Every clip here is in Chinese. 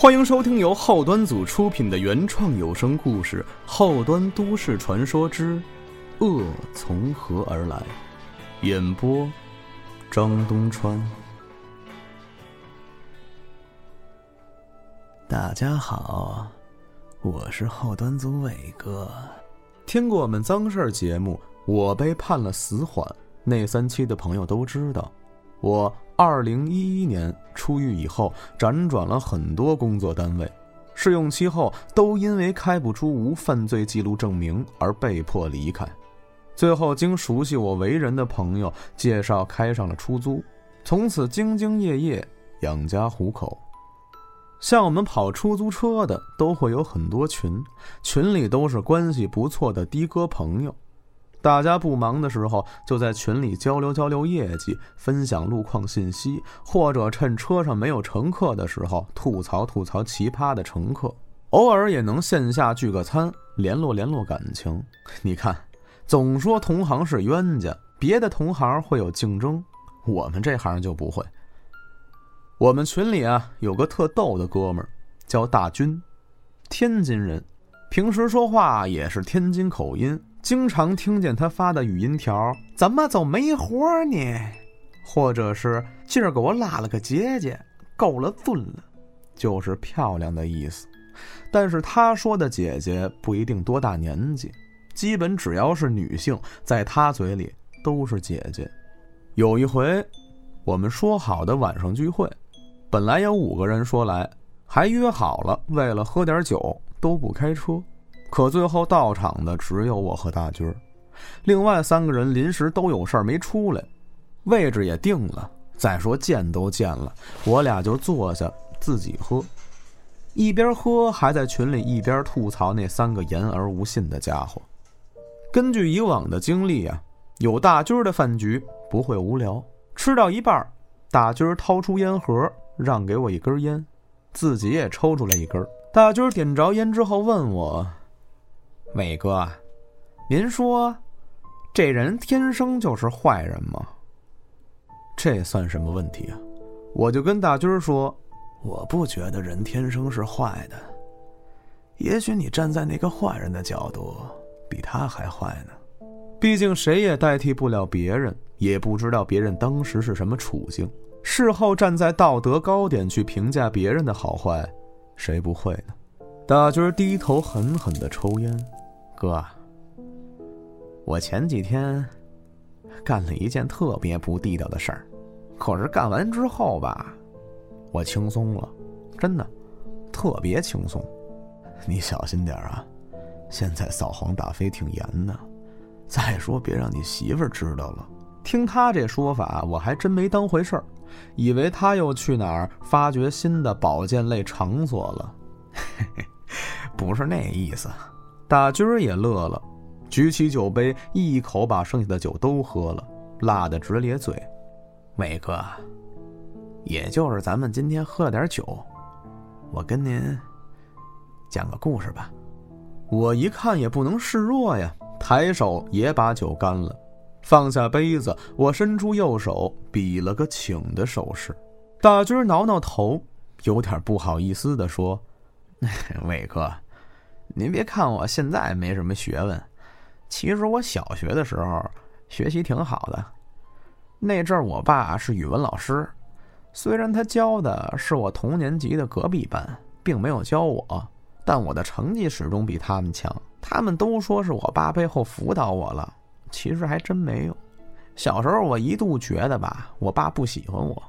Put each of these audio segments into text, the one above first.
欢迎收听由后端组出品的原创有声故事《后端都市传说之恶从何而来》，演播张东川。大家好，我是后端组伟哥。听过我们脏事儿节目，我被判了死缓，那三期的朋友都知道。我二零一一年出狱以后，辗转了很多工作单位，试用期后都因为开不出无犯罪记录证明而被迫离开。最后经熟悉我为人的朋友介绍，开上了出租，从此兢兢业业养家糊口。像我们跑出租车的，都会有很多群，群里都是关系不错的的哥朋友。大家不忙的时候，就在群里交流交流业绩，分享路况信息，或者趁车上没有乘客的时候吐槽吐槽奇葩的乘客。偶尔也能线下聚个餐，联络联络感情。你看，总说同行是冤家，别的同行会有竞争，我们这行就不会。我们群里啊，有个特逗的哥们儿，叫大军，天津人，平时说话也是天津口音。经常听见他发的语音条，怎么就没活呢？或者是今儿给我拉了个姐姐，够了尊了，就是漂亮的意思。但是他说的姐姐不一定多大年纪，基本只要是女性，在他嘴里都是姐姐。有一回，我们说好的晚上聚会，本来有五个人说来，还约好了，为了喝点酒都不开车。可最后到场的只有我和大军儿，另外三个人临时都有事儿没出来，位置也定了。再说见都见了，我俩就坐下自己喝，一边喝还在群里一边吐槽那三个言而无信的家伙。根据以往的经历啊，有大军儿的饭局不会无聊。吃到一半，大军儿掏出烟盒让给我一根烟，自己也抽出来一根。大军儿点着烟之后问我。伟哥，您说，这人天生就是坏人吗？这算什么问题啊？我就跟大军说，我不觉得人天生是坏的。也许你站在那个坏人的角度，比他还坏呢。毕竟谁也代替不了别人，也不知道别人当时是什么处境。事后站在道德高点去评价别人的好坏，谁不会呢？大军低头狠狠的抽烟。哥，我前几天干了一件特别不地道的事儿，可是干完之后吧，我轻松了，真的，特别轻松。你小心点啊，现在扫黄打非挺严的。再说，别让你媳妇儿知道了。听他这说法，我还真没当回事儿，以为他又去哪儿发掘新的保健类场所了。嘿嘿，不是那意思。大军也乐了，举起酒杯，一口把剩下的酒都喝了，辣得直咧嘴。伟哥，也就是咱们今天喝了点酒，我跟您讲个故事吧。我一看也不能示弱呀，抬手也把酒干了，放下杯子，我伸出右手比了个请的手势。大军挠挠头，有点不好意思地说：“伟哥。”您别看我现在没什么学问，其实我小学的时候学习挺好的。那阵儿我爸是语文老师，虽然他教的是我同年级的隔壁班，并没有教我，但我的成绩始终比他们强。他们都说是我爸背后辅导我了，其实还真没有。小时候我一度觉得吧，我爸不喜欢我，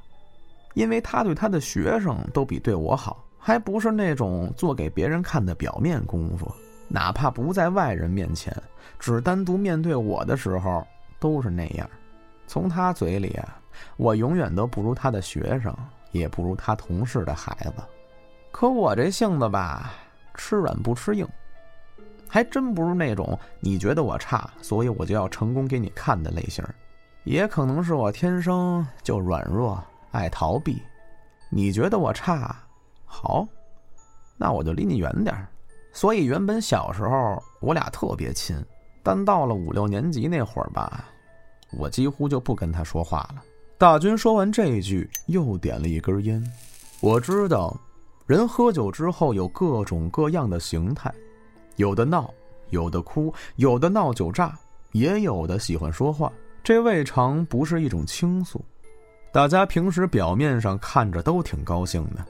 因为他对他的学生都比对我好。还不是那种做给别人看的表面功夫，哪怕不在外人面前，只单独面对我的时候都是那样。从他嘴里啊，我永远都不如他的学生，也不如他同事的孩子。可我这性子吧，吃软不吃硬，还真不是那种你觉得我差，所以我就要成功给你看的类型。也可能是我天生就软弱，爱逃避。你觉得我差？好，那我就离你远点儿。所以原本小时候我俩特别亲，但到了五六年级那会儿吧，我几乎就不跟他说话了。大军说完这一句，又点了一根烟。我知道，人喝酒之后有各种各样的形态，有的闹，有的哭，有的闹酒炸，也有的喜欢说话。这未尝不是一种倾诉。大家平时表面上看着都挺高兴的，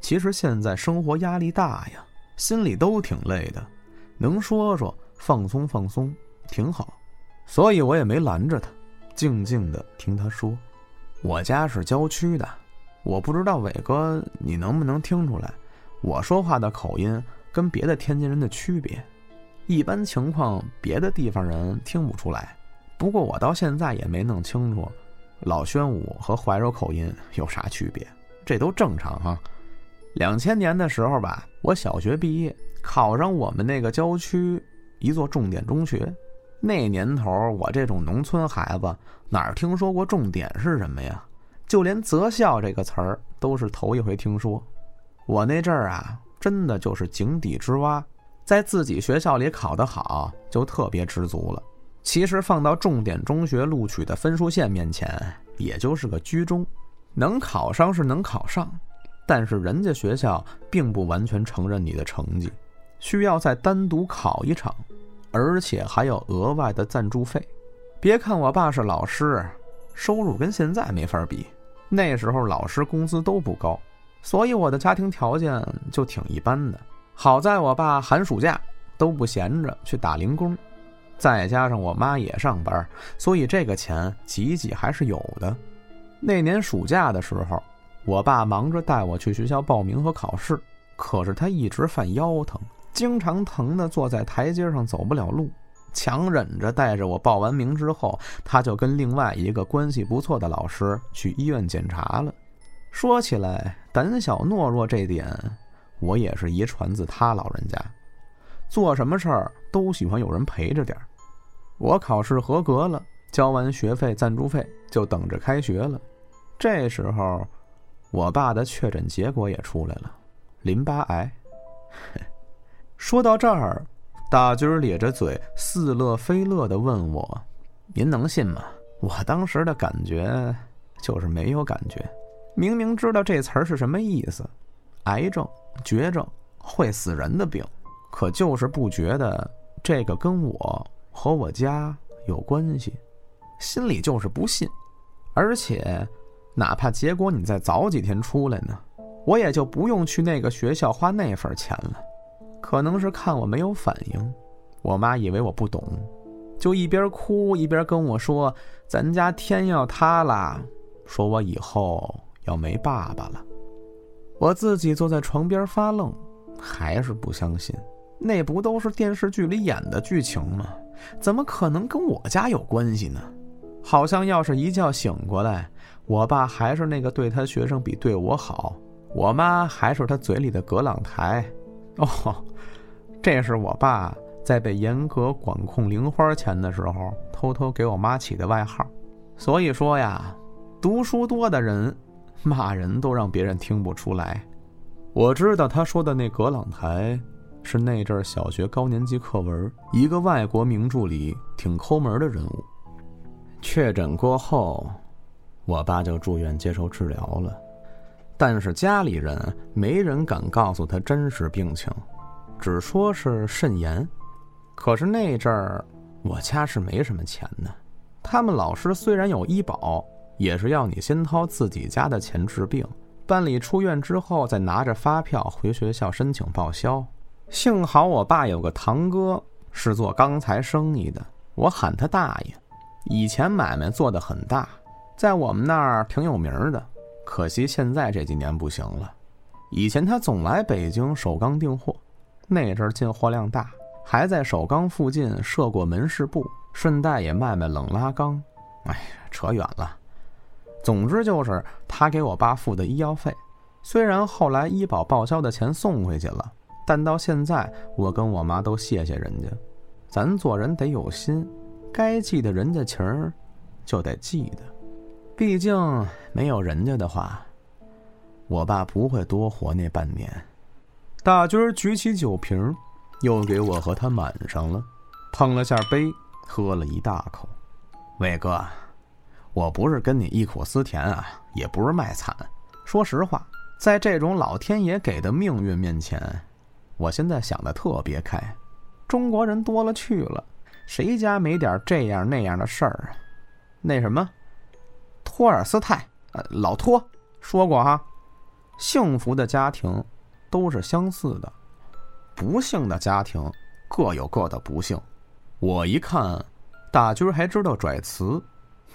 其实现在生活压力大呀，心里都挺累的，能说说放松放松挺好。所以我也没拦着他，静静的听他说。我家是郊区的。我不知道伟哥，你能不能听出来，我说话的口音跟别的天津人的区别？一般情况，别的地方人听不出来。不过我到现在也没弄清楚，老宣武和怀柔口音有啥区别？这都正常哈。两千年的时候吧，我小学毕业，考上我们那个郊区一座重点中学。那年头，我这种农村孩子哪儿听说过重点是什么呀？就连“择校”这个词儿都是头一回听说。我那阵儿啊，真的就是井底之蛙，在自己学校里考得好，就特别知足了。其实放到重点中学录取的分数线面前，也就是个居中。能考上是能考上，但是人家学校并不完全承认你的成绩，需要再单独考一场，而且还有额外的赞助费。别看我爸是老师，收入跟现在没法比。那时候老师工资都不高，所以我的家庭条件就挺一般的。好在我爸寒暑假都不闲着去打零工，再加上我妈也上班，所以这个钱挤挤还是有的。那年暑假的时候，我爸忙着带我去学校报名和考试，可是他一直犯腰疼，经常疼得坐在台阶上走不了路。强忍着带着我报完名之后，他就跟另外一个关系不错的老师去医院检查了。说起来，胆小懦弱这点，我也是遗传自他老人家。做什么事儿都喜欢有人陪着点儿。我考试合格了，交完学费、赞助费，就等着开学了。这时候，我爸的确诊结果也出来了，淋巴癌。说到这儿。大军咧着嘴，似乐非乐地问我：“您能信吗？”我当时的感觉就是没有感觉。明明知道这词儿是什么意思，癌症、绝症、会死人的病，可就是不觉得这个跟我和我家有关系，心里就是不信。而且，哪怕结果你再早几天出来呢，我也就不用去那个学校花那份钱了。可能是看我没有反应，我妈以为我不懂，就一边哭一边跟我说：“咱家天要塌了，说我以后要没爸爸了。”我自己坐在床边发愣，还是不相信。那不都是电视剧里演的剧情吗？怎么可能跟我家有关系呢？好像要是一觉醒过来，我爸还是那个对他学生比对我好，我妈还是他嘴里的葛朗台。哦，这是我爸在被严格管控零花钱的时候偷偷给我妈起的外号。所以说呀，读书多的人骂人都让别人听不出来。我知道他说的那葛朗台是那阵儿小学高年级课文一个外国名著里挺抠门的人物。确诊过后，我爸就住院接受治疗了。但是家里人没人敢告诉他真实病情，只说是肾炎。可是那阵儿我家是没什么钱的，他们老师虽然有医保，也是要你先掏自己家的钱治病，办理出院之后再拿着发票回学校申请报销。幸好我爸有个堂哥是做钢材生意的，我喊他大爷，以前买卖做得很大，在我们那儿挺有名的。可惜现在这几年不行了。以前他总来北京首钢订货，那阵儿进货量大，还在首钢附近设过门市部，顺带也卖卖冷拉钢。哎呀，扯远了。总之就是他给我爸付的医药费，虽然后来医保报销的钱送回去了，但到现在我跟我妈都谢谢人家。咱做人得有心，该记得人家情儿，就得记得。毕竟没有人家的话，我爸不会多活那半年。大军举起酒瓶，又给我和他满上了，碰了下杯，喝了一大口。伟哥，我不是跟你忆苦思甜啊，也不是卖惨。说实话，在这种老天爷给的命运面前，我现在想的特别开。中国人多了去了，谁家没点这样那样的事儿啊？那什么，托尔斯泰，呃，老托说过哈，幸福的家庭都是相似的，不幸的家庭各有各的不幸。我一看，大军还知道拽词，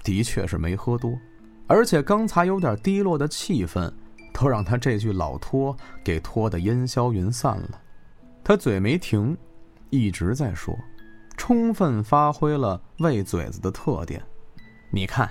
的确是没喝多，而且刚才有点低落的气氛。都让他这句老托给拖得烟消云散了。他嘴没停，一直在说，充分发挥了喂嘴子的特点。你看，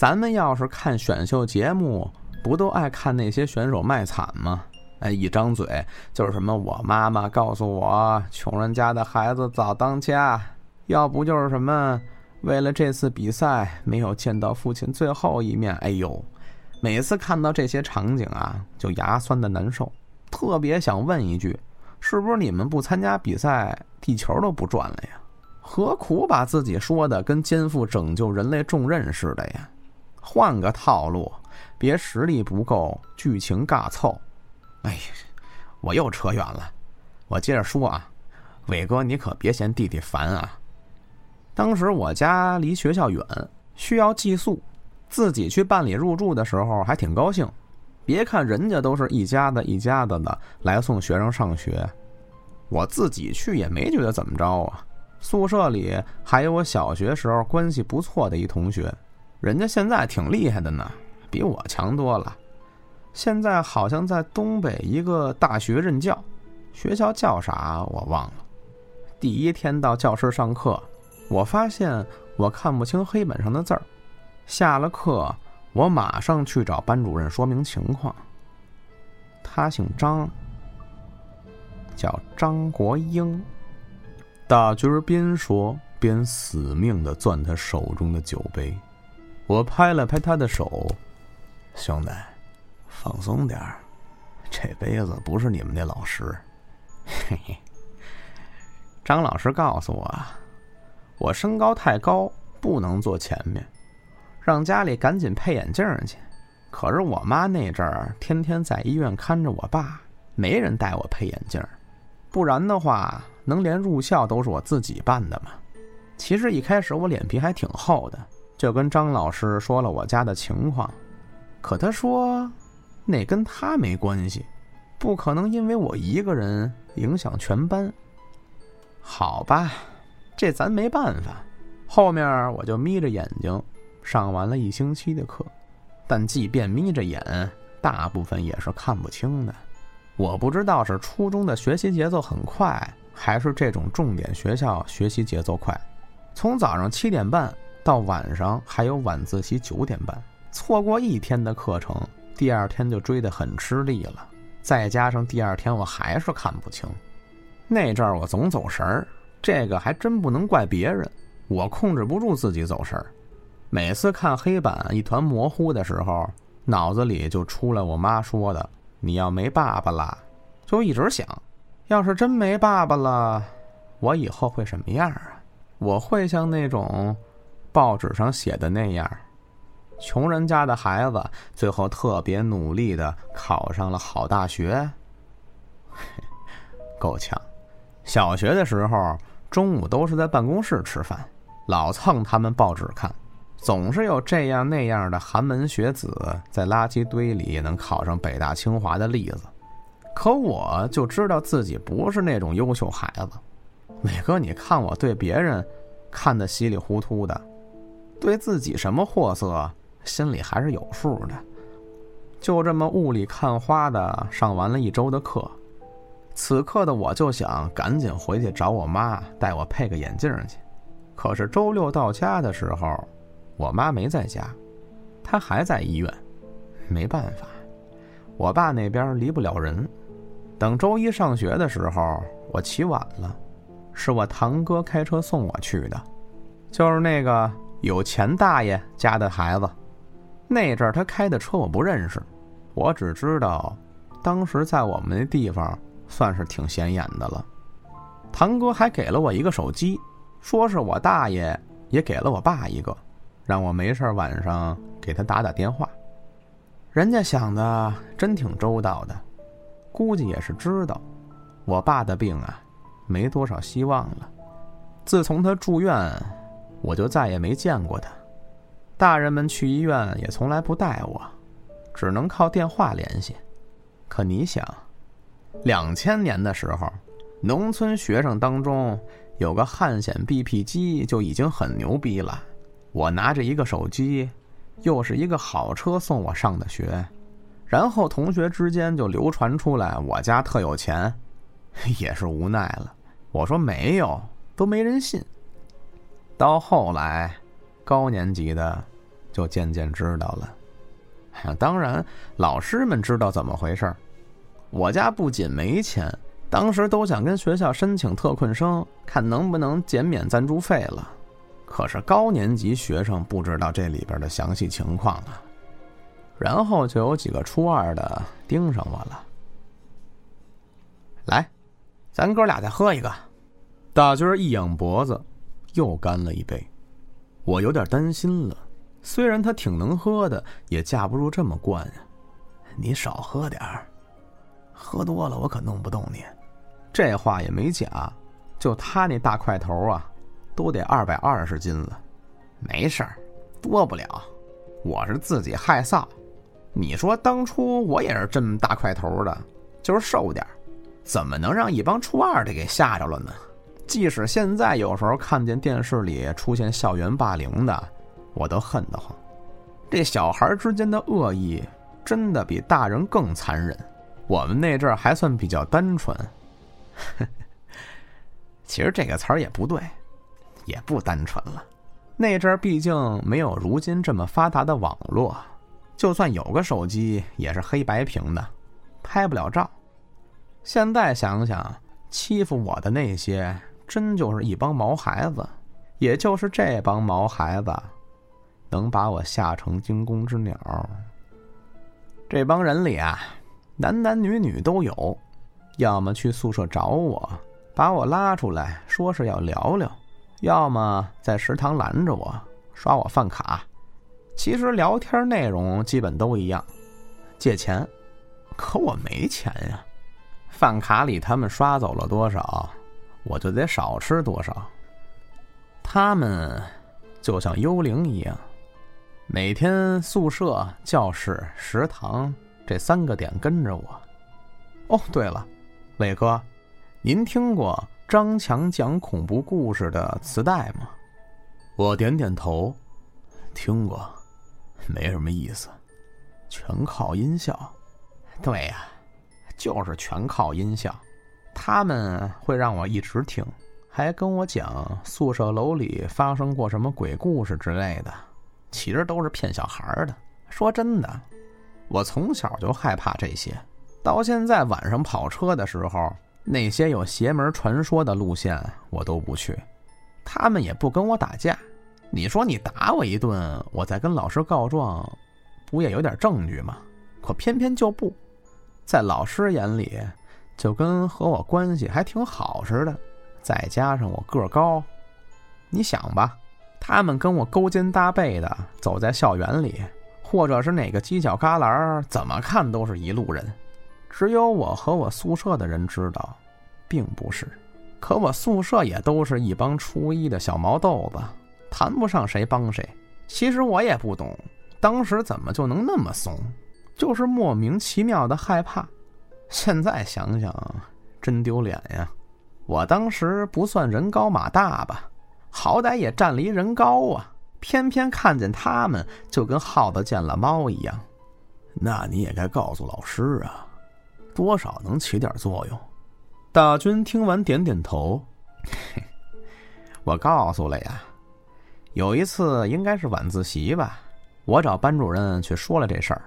咱们要是看选秀节目，不都爱看那些选手卖惨吗？哎，一张嘴就是什么我妈妈告诉我，穷人家的孩子早当家，要不就是什么为了这次比赛没有见到父亲最后一面。哎呦！每次看到这些场景啊，就牙酸的难受，特别想问一句：是不是你们不参加比赛，地球都不转了呀？何苦把自己说的跟肩负拯救人类重任似的呀？换个套路，别实力不够，剧情尬凑。哎呀，我又扯远了，我接着说啊，伟哥，你可别嫌弟弟烦啊。当时我家离学校远，需要寄宿。自己去办理入住的时候还挺高兴，别看人家都是一家子一家子的来送学生上学，我自己去也没觉得怎么着啊。宿舍里还有我小学时候关系不错的一同学，人家现在挺厉害的呢，比我强多了。现在好像在东北一个大学任教，学校叫啥我忘了。第一天到教室上课，我发现我看不清黑板上的字儿。下了课，我马上去找班主任说明情况。他姓张，叫张国英。大军边说边死命的攥他手中的酒杯。我拍了拍他的手，兄弟，放松点儿，这杯子不是你们那老师。嘿嘿，张老师告诉我，我身高太高，不能坐前面。让家里赶紧配眼镜去，可是我妈那阵儿天天在医院看着我爸，没人带我配眼镜，不然的话，能连入校都是我自己办的吗。其实一开始我脸皮还挺厚的，就跟张老师说了我家的情况，可他说，那跟他没关系，不可能因为我一个人影响全班。好吧，这咱没办法。后面我就眯着眼睛。上完了一星期的课，但即便眯着眼，大部分也是看不清的。我不知道是初中的学习节奏很快，还是这种重点学校学习节奏快。从早上七点半到晚上还有晚自习九点半，错过一天的课程，第二天就追得很吃力了。再加上第二天我还是看不清，那阵儿我总走神儿。这个还真不能怪别人，我控制不住自己走神儿。每次看黑板一团模糊的时候，脑子里就出来我妈说的：“你要没爸爸了。”就一直想，要是真没爸爸了，我以后会什么样啊？我会像那种报纸上写的那样，穷人家的孩子最后特别努力的考上了好大学，够呛。小学的时候，中午都是在办公室吃饭，老蹭他们报纸看。总是有这样那样的寒门学子在垃圾堆里也能考上北大清华的例子，可我就知道自己不是那种优秀孩子。伟哥，你看我对别人看得稀里糊涂的，对自己什么货色心里还是有数的。就这么雾里看花的上完了一周的课，此刻的我就想赶紧回去找我妈带我配个眼镜去。可是周六到家的时候。我妈没在家，她还在医院。没办法，我爸那边离不了人。等周一上学的时候，我起晚了，是我堂哥开车送我去的，就是那个有钱大爷家的孩子。那阵儿他开的车我不认识，我只知道，当时在我们那地方算是挺显眼的了。堂哥还给了我一个手机，说是我大爷也给了我爸一个。让我没事晚上给他打打电话。人家想的真挺周到的，估计也是知道我爸的病啊，没多少希望了。自从他住院，我就再也没见过他。大人们去医院也从来不带我，只能靠电话联系。可你想，两千年的时候，农村学生当中有个汉显 BP 机就已经很牛逼了。我拿着一个手机。又是一个好车送我上的学，然后同学之间就流传出来我家特有钱，也是无奈了。我说没有，都没人信。到后来，高年级的就渐渐知道了。当然，老师们知道怎么回事我家不仅没钱，当时都想跟学校申请特困生，看能不能减免赞助费了。可是高年级学生不知道这里边的详细情况啊，然后就有几个初二的盯上我了。来，咱哥俩再喝一个。大军一仰脖子，又干了一杯。我有点担心了，虽然他挺能喝的，也架不住这么灌呀。你少喝点儿，喝多了我可弄不动你。这话也没假，就他那大块头啊。都得二百二十斤了，没事儿，多不了。我是自己害臊。你说当初我也是这么大块头的，就是瘦点怎么能让一帮初二的给吓着了呢？即使现在有时候看见电视里出现校园霸凌的，我都恨得慌。这小孩之间的恶意真的比大人更残忍。我们那阵儿还算比较单纯，其实这个词儿也不对。也不单纯了，那阵儿毕竟没有如今这么发达的网络，就算有个手机也是黑白屏的，拍不了照。现在想想，欺负我的那些真就是一帮毛孩子，也就是这帮毛孩子，能把我吓成惊弓之鸟。这帮人里啊，男男女女都有，要么去宿舍找我，把我拉出来说是要聊聊。要么在食堂拦着我刷我饭卡，其实聊天内容基本都一样，借钱，可我没钱呀。饭卡里他们刷走了多少，我就得少吃多少。他们就像幽灵一样，每天宿舍、教室、食堂这三个点跟着我。哦，对了，伟哥，您听过？张强讲恐怖故事的磁带吗？我点点头，听过，没什么意思，全靠音效。对呀，就是全靠音效。他们会让我一直听，还跟我讲宿舍楼里发生过什么鬼故事之类的，其实都是骗小孩的。说真的，我从小就害怕这些，到现在晚上跑车的时候。那些有邪门传说的路线我都不去，他们也不跟我打架。你说你打我一顿，我再跟老师告状，不也有点证据吗？可偏偏就不在老师眼里，就跟和我关系还挺好似的。再加上我个高，你想吧，他们跟我勾肩搭背的走在校园里，或者是哪个犄角旮旯，怎么看都是一路人。只有我和我宿舍的人知道。并不是，可我宿舍也都是一帮初一的小毛豆子，谈不上谁帮谁。其实我也不懂，当时怎么就能那么怂，就是莫名其妙的害怕。现在想想，真丢脸呀！我当时不算人高马大吧，好歹也站离人高啊，偏偏看见他们就跟耗子见了猫一样。那你也该告诉老师啊，多少能起点作用。大军听完，点点头。我告诉了呀，有一次应该是晚自习吧，我找班主任去说了这事儿。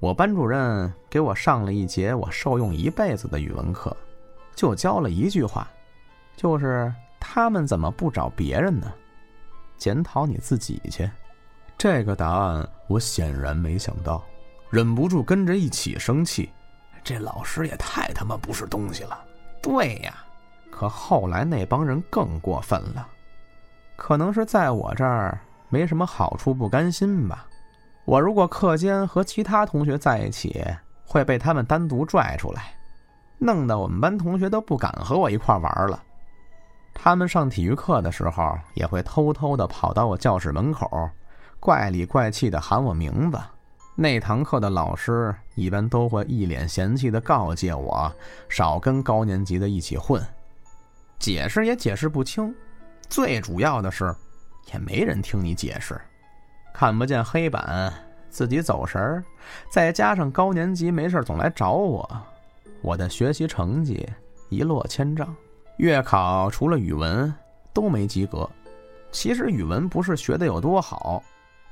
我班主任给我上了一节我受用一辈子的语文课，就教了一句话，就是他们怎么不找别人呢？检讨你自己去。这个答案我显然没想到，忍不住跟着一起生气。这老师也太他妈不是东西了。对呀，可后来那帮人更过分了，可能是在我这儿没什么好处，不甘心吧。我如果课间和其他同学在一起，会被他们单独拽出来，弄得我们班同学都不敢和我一块玩了。他们上体育课的时候，也会偷偷的跑到我教室门口，怪里怪气的喊我名字。那堂课的老师一般都会一脸嫌弃的告诫我，少跟高年级的一起混。解释也解释不清，最主要的是，也没人听你解释。看不见黑板，自己走神儿，再加上高年级没事总来找我，我的学习成绩一落千丈。月考除了语文都没及格。其实语文不是学的有多好，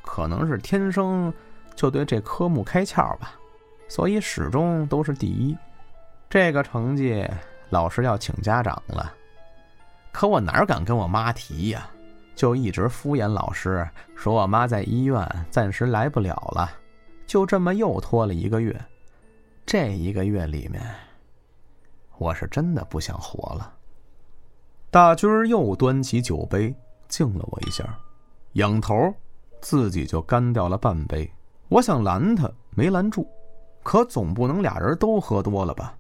可能是天生就对这科目开窍吧，所以始终都是第一。这个成绩，老师要请家长了。可我哪敢跟我妈提呀？就一直敷衍老师，说我妈在医院，暂时来不了了。就这么又拖了一个月。这一个月里面，我是真的不想活了。大军儿又端起酒杯敬了我一下，仰头自己就干掉了半杯。我想拦他，没拦住，可总不能俩人都喝多了吧？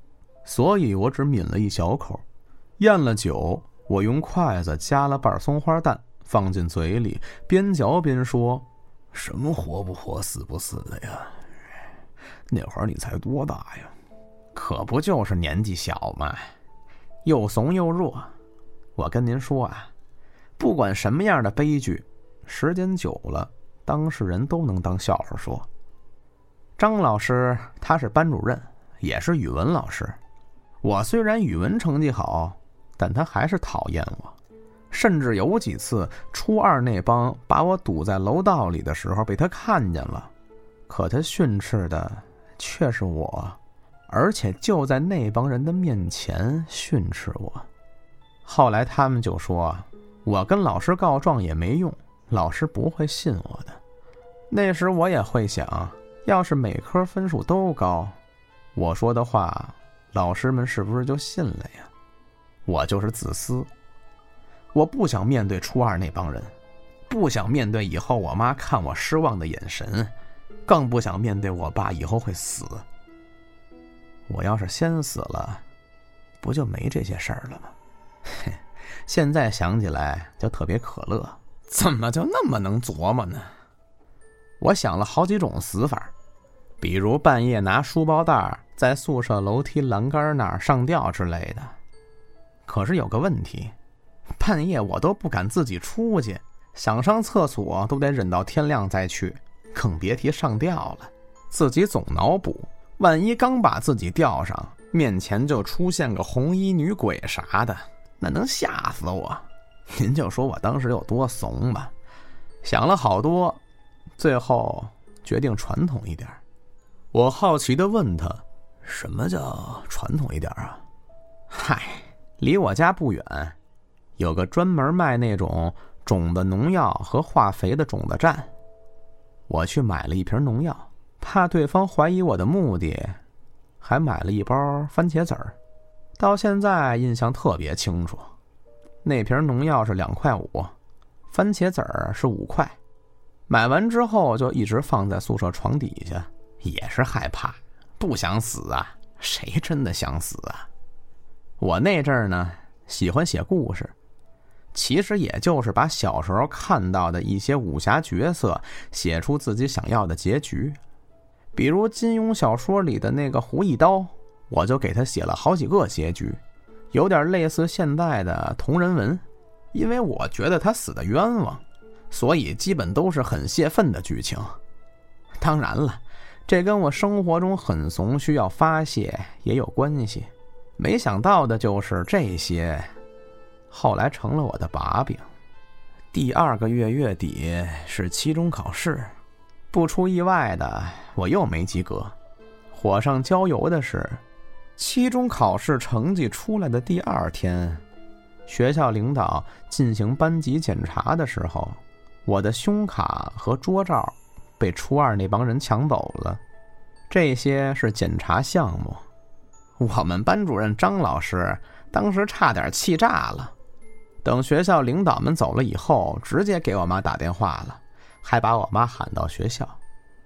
所以我只抿了一小口，咽了酒。我用筷子夹了瓣松花蛋放进嘴里，边嚼边说：“什么活不活、死不死的呀？那会儿你才多大呀？可不就是年纪小嘛，又怂又弱。我跟您说啊，不管什么样的悲剧，时间久了，当事人都能当笑话说。张老师他是班主任，也是语文老师。我虽然语文成绩好。”但他还是讨厌我，甚至有几次初二那帮把我堵在楼道里的时候被他看见了，可他训斥的却是我，而且就在那帮人的面前训斥我。后来他们就说，我跟老师告状也没用，老师不会信我的。那时我也会想，要是每科分数都高，我说的话，老师们是不是就信了呀？我就是自私，我不想面对初二那帮人，不想面对以后我妈看我失望的眼神，更不想面对我爸以后会死。我要是先死了，不就没这些事儿了吗？嘿，现在想起来就特别可乐，怎么就那么能琢磨呢？我想了好几种死法，比如半夜拿书包袋在宿舍楼梯栏杆那儿上吊之类的。可是有个问题，半夜我都不敢自己出去，想上厕所都得忍到天亮再去，更别提上吊了。自己总脑补，万一刚把自己吊上，面前就出现个红衣女鬼啥的，那能吓死我。您就说我当时有多怂吧。想了好多，最后决定传统一点。我好奇地问他：“什么叫传统一点啊？”嗨。离我家不远，有个专门卖那种种子农药和化肥的种子站。我去买了一瓶农药，怕对方怀疑我的目的，还买了一包番茄籽儿。到现在印象特别清楚，那瓶农药是两块五，番茄籽儿是五块。买完之后就一直放在宿舍床底下，也是害怕，不想死啊！谁真的想死啊？我那阵儿呢，喜欢写故事，其实也就是把小时候看到的一些武侠角色写出自己想要的结局。比如金庸小说里的那个胡一刀，我就给他写了好几个结局，有点类似现在的同人文。因为我觉得他死的冤枉，所以基本都是很泄愤的剧情。当然了，这跟我生活中很怂需要发泄也有关系。没想到的就是这些，后来成了我的把柄。第二个月月底是期中考试，不出意外的我又没及格。火上浇油的是，期中考试成绩出来的第二天，学校领导进行班级检查的时候，我的胸卡和桌照被初二那帮人抢走了。这些是检查项目。我们班主任张老师当时差点气炸了，等学校领导们走了以后，直接给我妈打电话了，还把我妈喊到学校。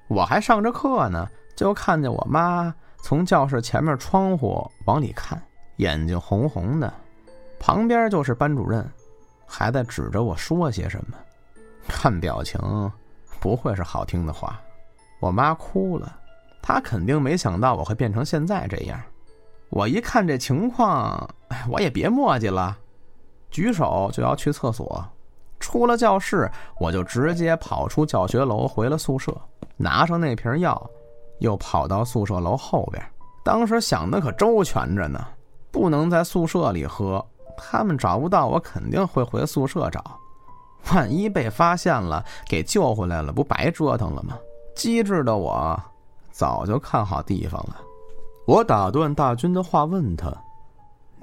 我还上着课呢，就看见我妈从教室前面窗户往里看，眼睛红红的。旁边就是班主任，还在指着我说些什么，看表情不会是好听的话。我妈哭了，她肯定没想到我会变成现在这样。我一看这情况，我也别磨叽了，举手就要去厕所。出了教室，我就直接跑出教学楼，回了宿舍，拿上那瓶药，又跑到宿舍楼后边。当时想的可周全着呢，不能在宿舍里喝。他们找不到我，肯定会回宿舍找。万一被发现了，给救回来了，不白折腾了吗？机智的我早就看好地方了。我打断大军的话，问他：“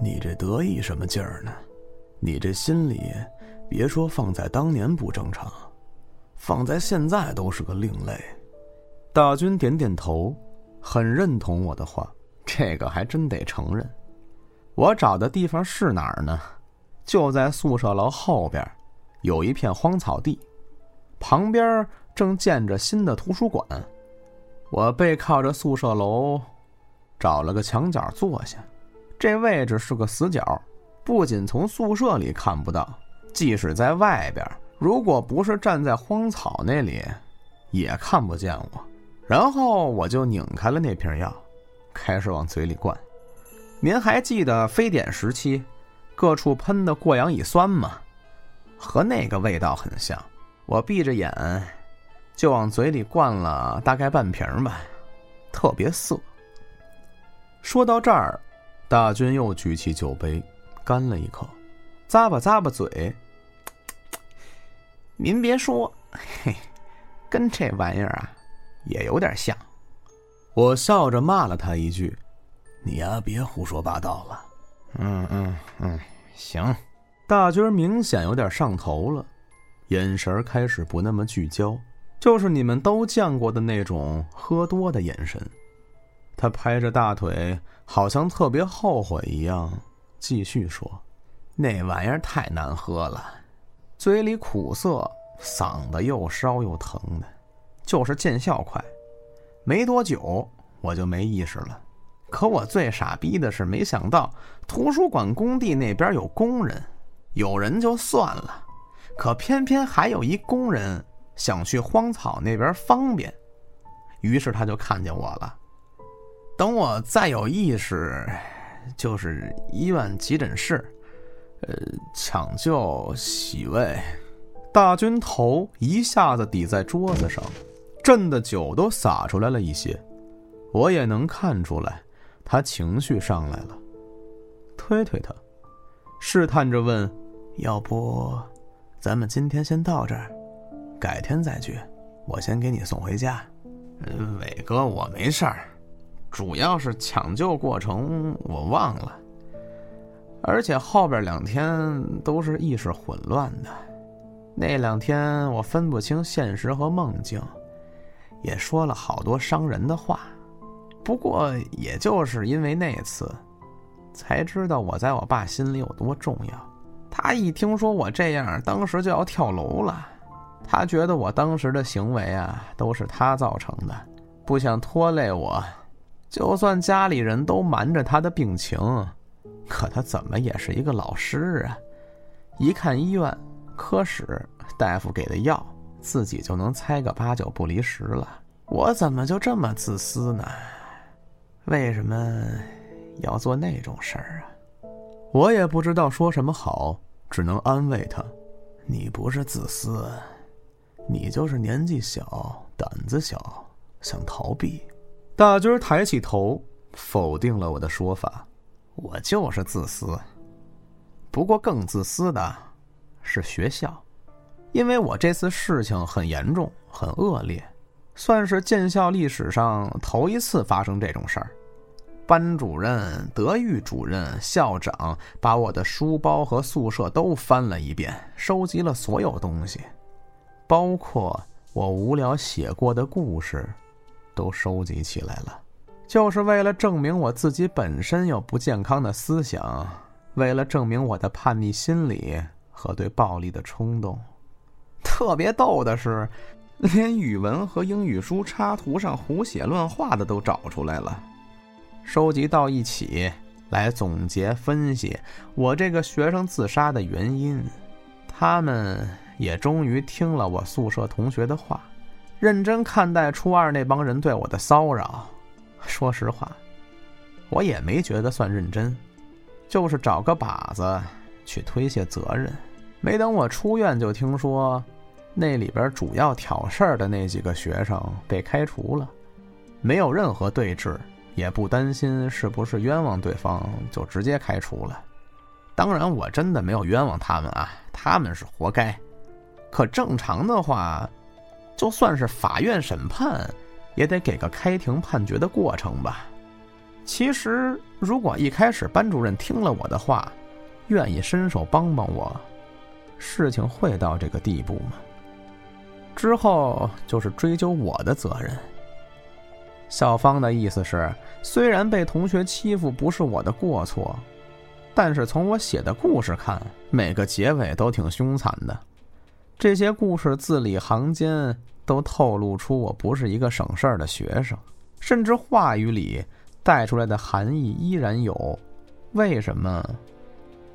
你这得意什么劲儿呢？你这心里，别说放在当年不正常，放在现在都是个另类。”大军点点头，很认同我的话。这个还真得承认。我找的地方是哪儿呢？就在宿舍楼后边，有一片荒草地，旁边正建着新的图书馆。我背靠着宿舍楼，找了个墙角坐下。这位置是个死角，不仅从宿舍里看不到，即使在外边，如果不是站在荒草那里，也看不见我。然后我就拧开了那瓶药，开始往嘴里灌。您还记得非典时期，各处喷的过氧乙酸吗？和那个味道很像。我闭着眼，就往嘴里灌了大概半瓶吧，特别涩。说到这儿，大军又举起酒杯，干了一口，咂吧咂吧嘴。您别说，嘿，跟这玩意儿啊，也有点像。我笑着骂了他一句。你呀，别胡说八道了。嗯嗯嗯，行。大军明显有点上头了，眼神开始不那么聚焦，就是你们都见过的那种喝多的眼神。他拍着大腿，好像特别后悔一样，继续说：“那玩意儿太难喝了，嘴里苦涩，嗓子又烧又疼的，就是见效快。没多久，我就没意识了。”可我最傻逼的是，没想到图书馆工地那边有工人，有人就算了，可偏偏还有一工人想去荒草那边方便，于是他就看见我了。等我再有意识，就是医院急诊室，呃，抢救洗胃，大军头一下子抵在桌子上，震的酒都洒出来了一些，我也能看出来。他情绪上来了，推推他，试探着问：“要不，咱们今天先到这儿，改天再去。我先给你送回家。”伟哥，我没事儿，主要是抢救过程我忘了，而且后边两天都是意识混乱的。那两天我分不清现实和梦境，也说了好多伤人的话。不过，也就是因为那次，才知道我在我爸心里有多重要。他一听说我这样，当时就要跳楼了。他觉得我当时的行为啊，都是他造成的，不想拖累我。就算家里人都瞒着他的病情，可他怎么也是一个老师啊！一看医院科室大夫给的药，自己就能猜个八九不离十了。我怎么就这么自私呢？为什么要做那种事儿啊？我也不知道说什么好，只能安慰他：“你不是自私，你就是年纪小、胆子小，想逃避。”大军抬起头，否定了我的说法：“我就是自私。不过更自私的是学校，因为我这次事情很严重、很恶劣。”算是建校历史上头一次发生这种事儿，班主任、德育主任、校长把我的书包和宿舍都翻了一遍，收集了所有东西，包括我无聊写过的故事，都收集起来了，就是为了证明我自己本身有不健康的思想，为了证明我的叛逆心理和对暴力的冲动。特别逗的是。连语文和英语书插图上胡写乱画的都找出来了，收集到一起来总结分析我这个学生自杀的原因。他们也终于听了我宿舍同学的话，认真看待初二那帮人对我的骚扰。说实话，我也没觉得算认真，就是找个靶子去推卸责任。没等我出院，就听说。那里边主要挑事儿的那几个学生被开除了，没有任何对峙，也不担心是不是冤枉对方，就直接开除了。当然，我真的没有冤枉他们啊，他们是活该。可正常的话，就算是法院审判，也得给个开庭判决的过程吧。其实，如果一开始班主任听了我的话，愿意伸手帮帮我，事情会到这个地步吗？之后就是追究我的责任。校方的意思是，虽然被同学欺负不是我的过错，但是从我写的故事看，每个结尾都挺凶残的。这些故事字里行间都透露出我不是一个省事儿的学生，甚至话语里带出来的含义依然有：为什么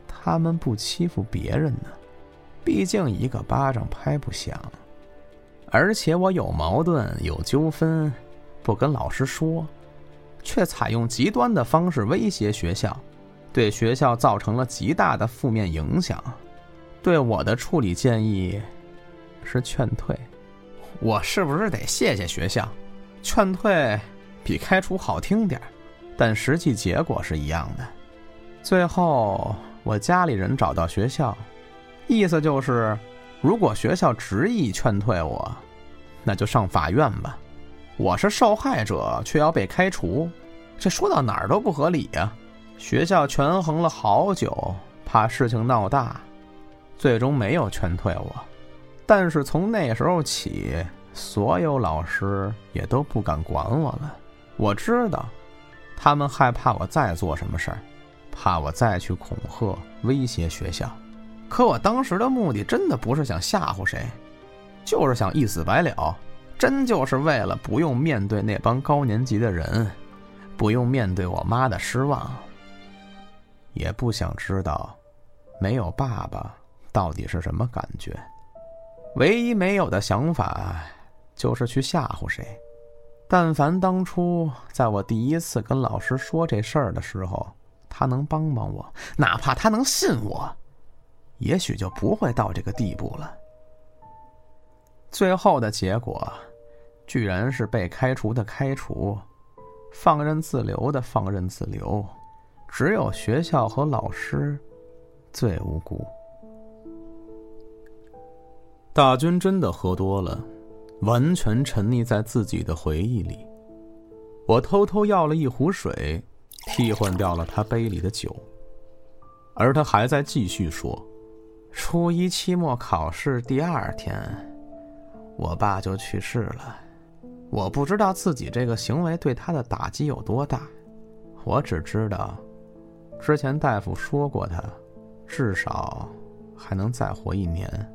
他们不欺负别人呢？毕竟一个巴掌拍不响。而且我有矛盾有纠纷，不跟老师说，却采用极端的方式威胁学校，对学校造成了极大的负面影响。对我的处理建议是劝退，我是不是得谢谢学校？劝退比开除好听点但实际结果是一样的。最后我家里人找到学校，意思就是。如果学校执意劝退我，那就上法院吧。我是受害者，却要被开除，这说到哪儿都不合理呀。学校权衡了好久，怕事情闹大，最终没有劝退我。但是从那时候起，所有老师也都不敢管我了。我知道，他们害怕我再做什么事儿，怕我再去恐吓、威胁学校。可我当时的目的真的不是想吓唬谁，就是想一死百了，真就是为了不用面对那帮高年级的人，不用面对我妈的失望，也不想知道没有爸爸到底是什么感觉。唯一没有的想法就是去吓唬谁。但凡当初在我第一次跟老师说这事儿的时候，他能帮帮我，哪怕他能信我。也许就不会到这个地步了。最后的结果，居然是被开除的开除，放任自流的放任自流，只有学校和老师最无辜。大军真的喝多了，完全沉溺在自己的回忆里。我偷偷要了一壶水，替换掉了他杯里的酒，而他还在继续说。初一期末考试第二天，我爸就去世了。我不知道自己这个行为对他的打击有多大，我只知道，之前大夫说过他至少还能再活一年。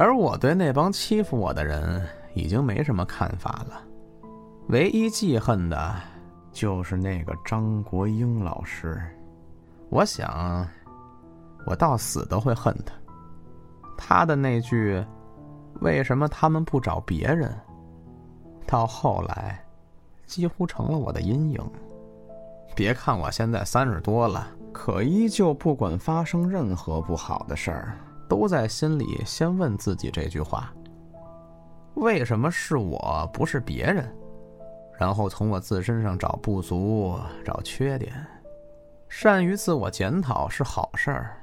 而我对那帮欺负我的人已经没什么看法了，唯一记恨的，就是那个张国英老师。我想。我到死都会恨他。他的那句“为什么他们不找别人”，到后来几乎成了我的阴影。别看我现在三十多了，可依旧不管发生任何不好的事儿，都在心里先问自己这句话：“为什么是我不是别人？”然后从我自身上找不足、找缺点。善于自我检讨是好事儿。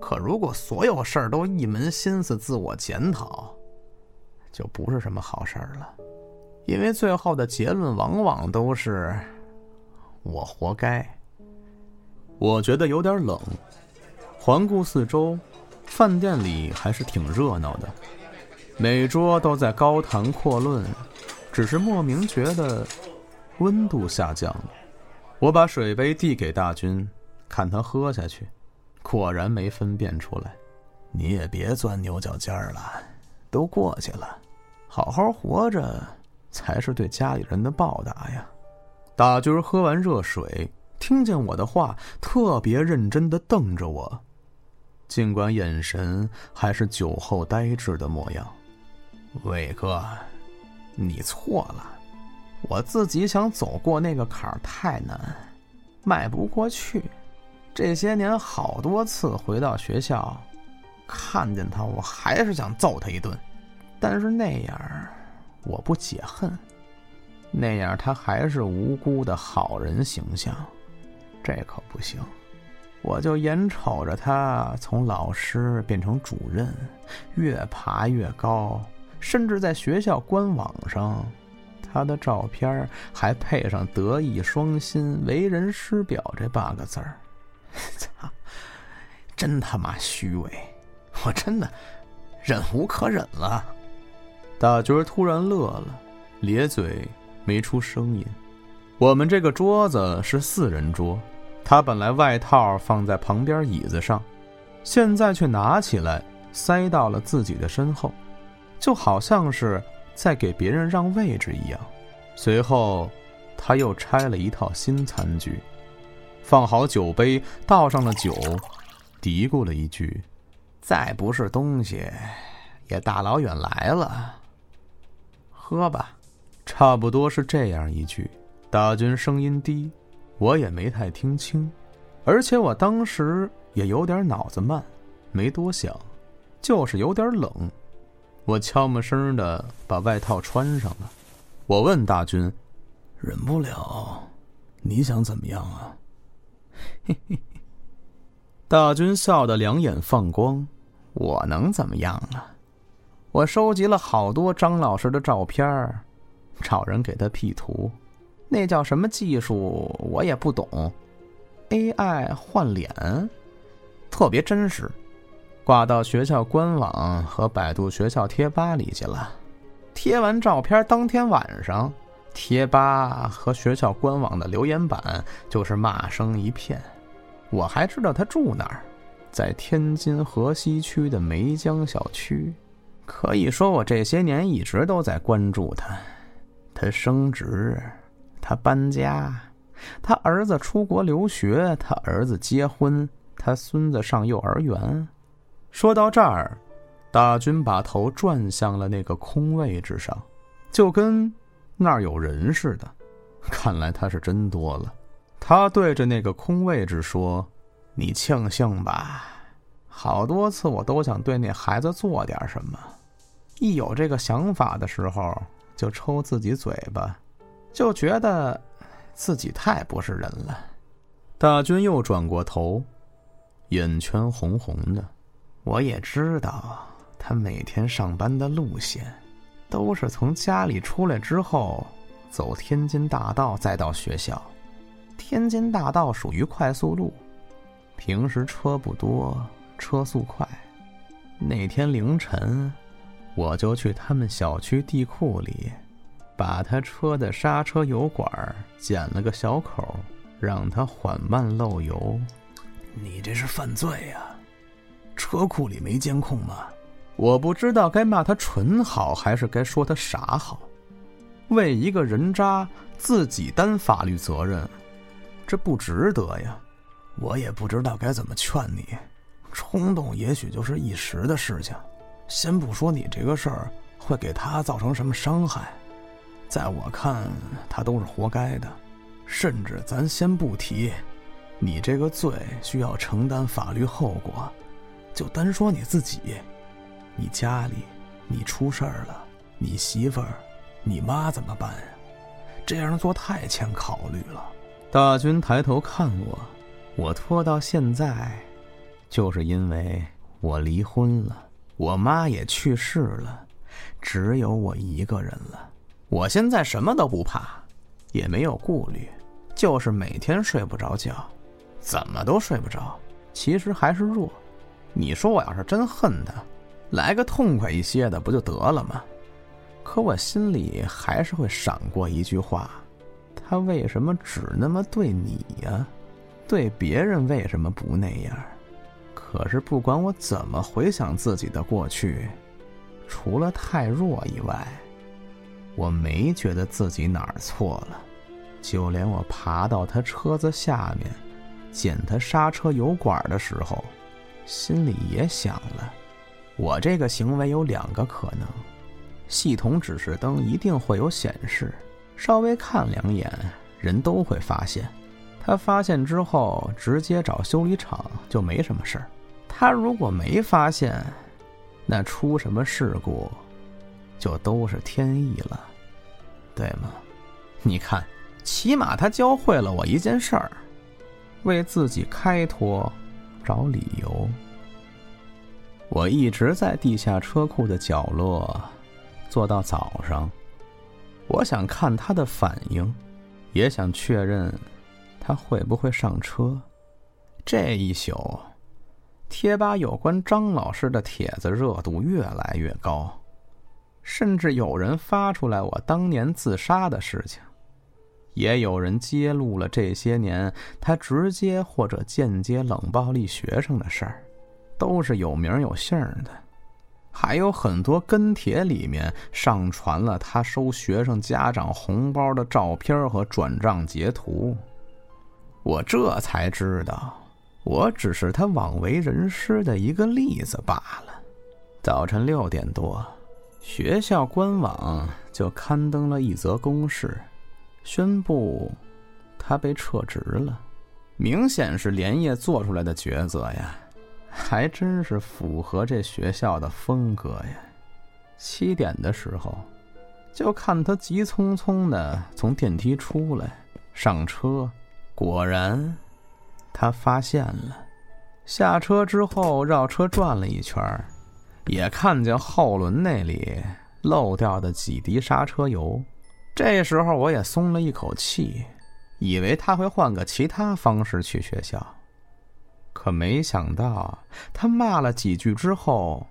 可如果所有事儿都一门心思自我检讨，就不是什么好事儿了，因为最后的结论往往都是我活该。我觉得有点冷，环顾四周，饭店里还是挺热闹的，每桌都在高谈阔论，只是莫名觉得温度下降了。我把水杯递给大军，看他喝下去。果然没分辨出来，你也别钻牛角尖了。都过去了，好好活着才是对家里人的报答呀。大军喝完热水，听见我的话，特别认真的瞪着我，尽管眼神还是酒后呆滞的模样。伟哥，你错了，我自己想走过那个坎儿太难，迈不过去。这些年好多次回到学校，看见他，我还是想揍他一顿，但是那样我不解恨，那样他还是无辜的好人形象，这可不行。我就眼瞅着他从老师变成主任，越爬越高，甚至在学校官网上，他的照片还配上“德艺双馨、为人师表”这八个字儿。操！真他妈虚伪！我真的忍无可忍了。大军突然乐了，咧嘴没出声音。我们这个桌子是四人桌，他本来外套放在旁边椅子上，现在却拿起来塞到了自己的身后，就好像是在给别人让位置一样。随后，他又拆了一套新餐具。放好酒杯，倒上了酒，嘀咕了一句：“再不是东西，也大老远来了，喝吧。”差不多是这样一句。大军声音低，我也没太听清，而且我当时也有点脑子慢，没多想，就是有点冷。我悄没声的把外套穿上了。我问大军：“忍不了，你想怎么样啊？”嘿嘿，大军笑得两眼放光。我能怎么样啊？我收集了好多张老师的照片，找人给他 P 图，那叫什么技术我也不懂。AI 换脸，特别真实，挂到学校官网和百度学校贴吧里去了。贴完照片当天晚上。贴吧和学校官网的留言板就是骂声一片。我还知道他住哪儿，在天津河西区的梅江小区。可以说，我这些年一直都在关注他。他升职，他搬家，他儿子出国留学，他儿子结婚，他孙子上幼儿园。说到这儿，大军把头转向了那个空位置上，就跟……那儿有人似的，看来他是真多了。他对着那个空位置说：“你庆幸吧，好多次我都想对那孩子做点什么，一有这个想法的时候就抽自己嘴巴，就觉得自己太不是人了。”大军又转过头，眼圈红红的。我也知道他每天上班的路线。都是从家里出来之后，走天津大道再到学校。天津大道属于快速路，平时车不多，车速快。那天凌晨，我就去他们小区地库里，把他车的刹车油管剪了个小口，让他缓慢漏油。你这是犯罪呀！车库里没监控吗？我不知道该骂他蠢好，还是该说他傻好。为一个人渣自己担法律责任，这不值得呀。我也不知道该怎么劝你，冲动也许就是一时的事情。先不说你这个事儿会给他造成什么伤害，在我看，他都是活该的。甚至咱先不提，你这个罪需要承担法律后果，就单说你自己。你家里，你出事儿了，你媳妇儿、你妈怎么办呀？这样做太欠考虑了。大军抬头看我，我拖到现在，就是因为我离婚了，我妈也去世了，只有我一个人了。我现在什么都不怕，也没有顾虑，就是每天睡不着觉，怎么都睡不着。其实还是弱。你说我要是真恨他？来个痛快一些的不就得了吗？可我心里还是会闪过一句话：他为什么只那么对你呀？对别人为什么不那样？可是不管我怎么回想自己的过去，除了太弱以外，我没觉得自己哪儿错了。就连我爬到他车子下面，捡他刹车油管的时候，心里也想了：我这个行为有两个可能，系统指示灯一定会有显示，稍微看两眼，人都会发现。他发现之后，直接找修理厂就没什么事儿。他如果没发现，那出什么事故，就都是天意了，对吗？你看。起码他教会了我一件事儿，为自己开脱找理由。我一直在地下车库的角落坐到早上，我想看他的反应，也想确认他会不会上车。这一宿，贴吧有关张老师的帖子热度越来越高，甚至有人发出来我当年自杀的事情。也有人揭露了这些年他直接或者间接冷暴力学生的事儿，都是有名有姓的。还有很多跟帖里面上传了他收学生家长红包的照片和转账截图。我这才知道，我只是他枉为人师的一个例子罢了。早晨六点多，学校官网就刊登了一则公示。宣布，他被撤职了，明显是连夜做出来的抉择呀，还真是符合这学校的风格呀。七点的时候，就看他急匆匆的从电梯出来，上车，果然，他发现了。下车之后绕车转了一圈，也看见后轮那里漏掉的几滴刹车油。这时候我也松了一口气，以为他会换个其他方式去学校，可没想到他骂了几句之后，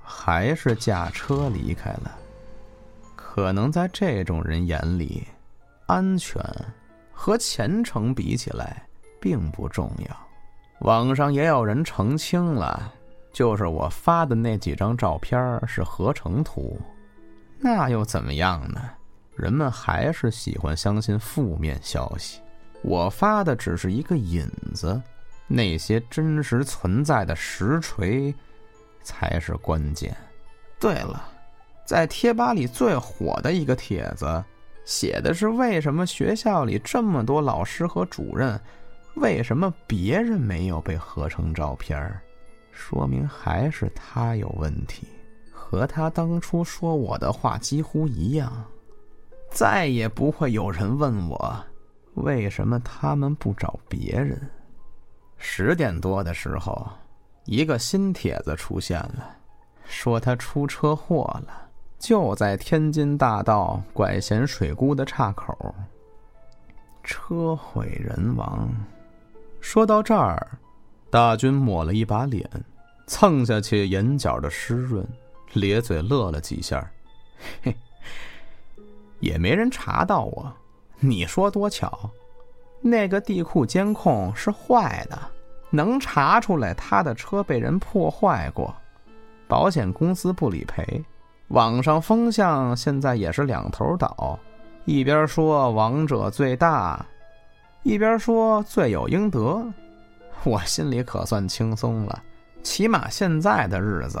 还是驾车离开了。可能在这种人眼里，安全和前程比起来并不重要。网上也有人澄清了，就是我发的那几张照片是合成图，那又怎么样呢？人们还是喜欢相信负面消息，我发的只是一个引子，那些真实存在的实锤才是关键。对了，在贴吧里最火的一个帖子，写的是为什么学校里这么多老师和主任，为什么别人没有被合成照片儿说明还是他有问题，和他当初说我的话几乎一样。再也不会有人问我，为什么他们不找别人。十点多的时候，一个新帖子出现了，说他出车祸了，就在天津大道拐贤水沽的岔口，车毁人亡。说到这儿，大军抹了一把脸，蹭下去眼角的湿润，咧嘴乐了几下，嘿。也没人查到我，你说多巧？那个地库监控是坏的，能查出来他的车被人破坏过，保险公司不理赔。网上风向现在也是两头倒，一边说王者最大，一边说罪有应得。我心里可算轻松了，起码现在的日子，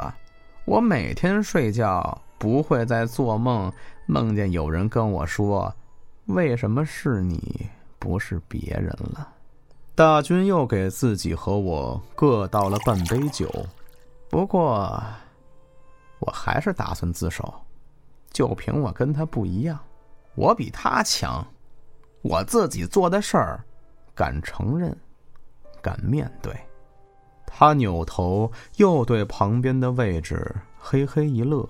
我每天睡觉。不会再做梦，梦见有人跟我说：“为什么是你，不是别人了？”大军又给自己和我各倒了半杯酒，不过我还是打算自首。就凭我跟他不一样，我比他强，我自己做的事儿敢承认，敢面对。他扭头又对旁边的位置嘿嘿一乐。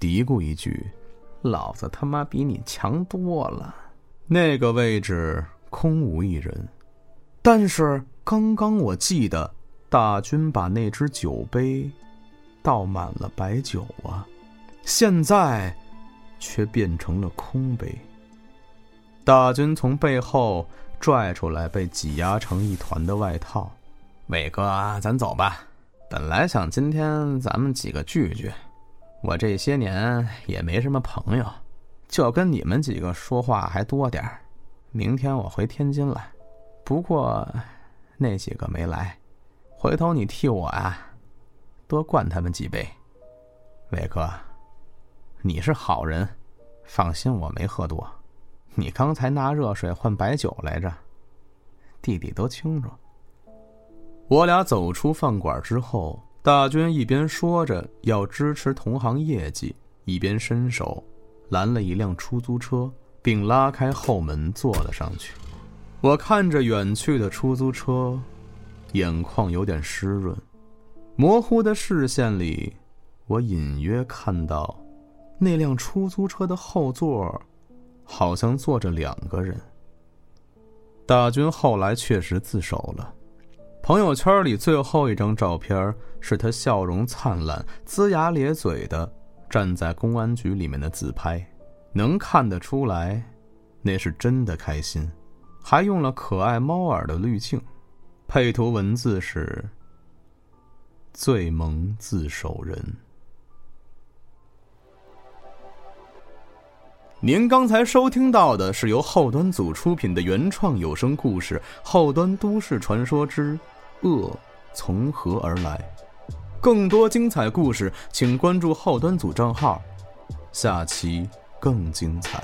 嘀咕一句：“老子他妈比你强多了。”那个位置空无一人，但是刚刚我记得大军把那只酒杯倒满了白酒啊，现在却变成了空杯。大军从背后拽出来被挤压成一团的外套，伟哥，咱走吧。本来想今天咱们几个聚聚。我这些年也没什么朋友，就跟你们几个说话还多点儿。明天我回天津了，不过那几个没来，回头你替我啊，多灌他们几杯。伟哥，你是好人，放心，我没喝多。你刚才拿热水换白酒来着，弟弟都清楚。我俩走出饭馆之后，大军一边说着要支持同行业绩，一边伸手拦了一辆出租车。并拉开后门坐了上去。我看着远去的出租车，眼眶有点湿润。模糊的视线里，我隐约看到那辆出租车的后座好像坐着两个人。大军后来确实自首了。朋友圈里最后一张照片是他笑容灿烂、龇牙咧嘴的站在公安局里面的自拍。能看得出来，那是真的开心，还用了可爱猫耳的滤镜，配图文字是“最萌自首人”。您刚才收听到的是由后端组出品的原创有声故事《后端都市传说之恶从何而来》，更多精彩故事，请关注后端组账号，下期。更精彩。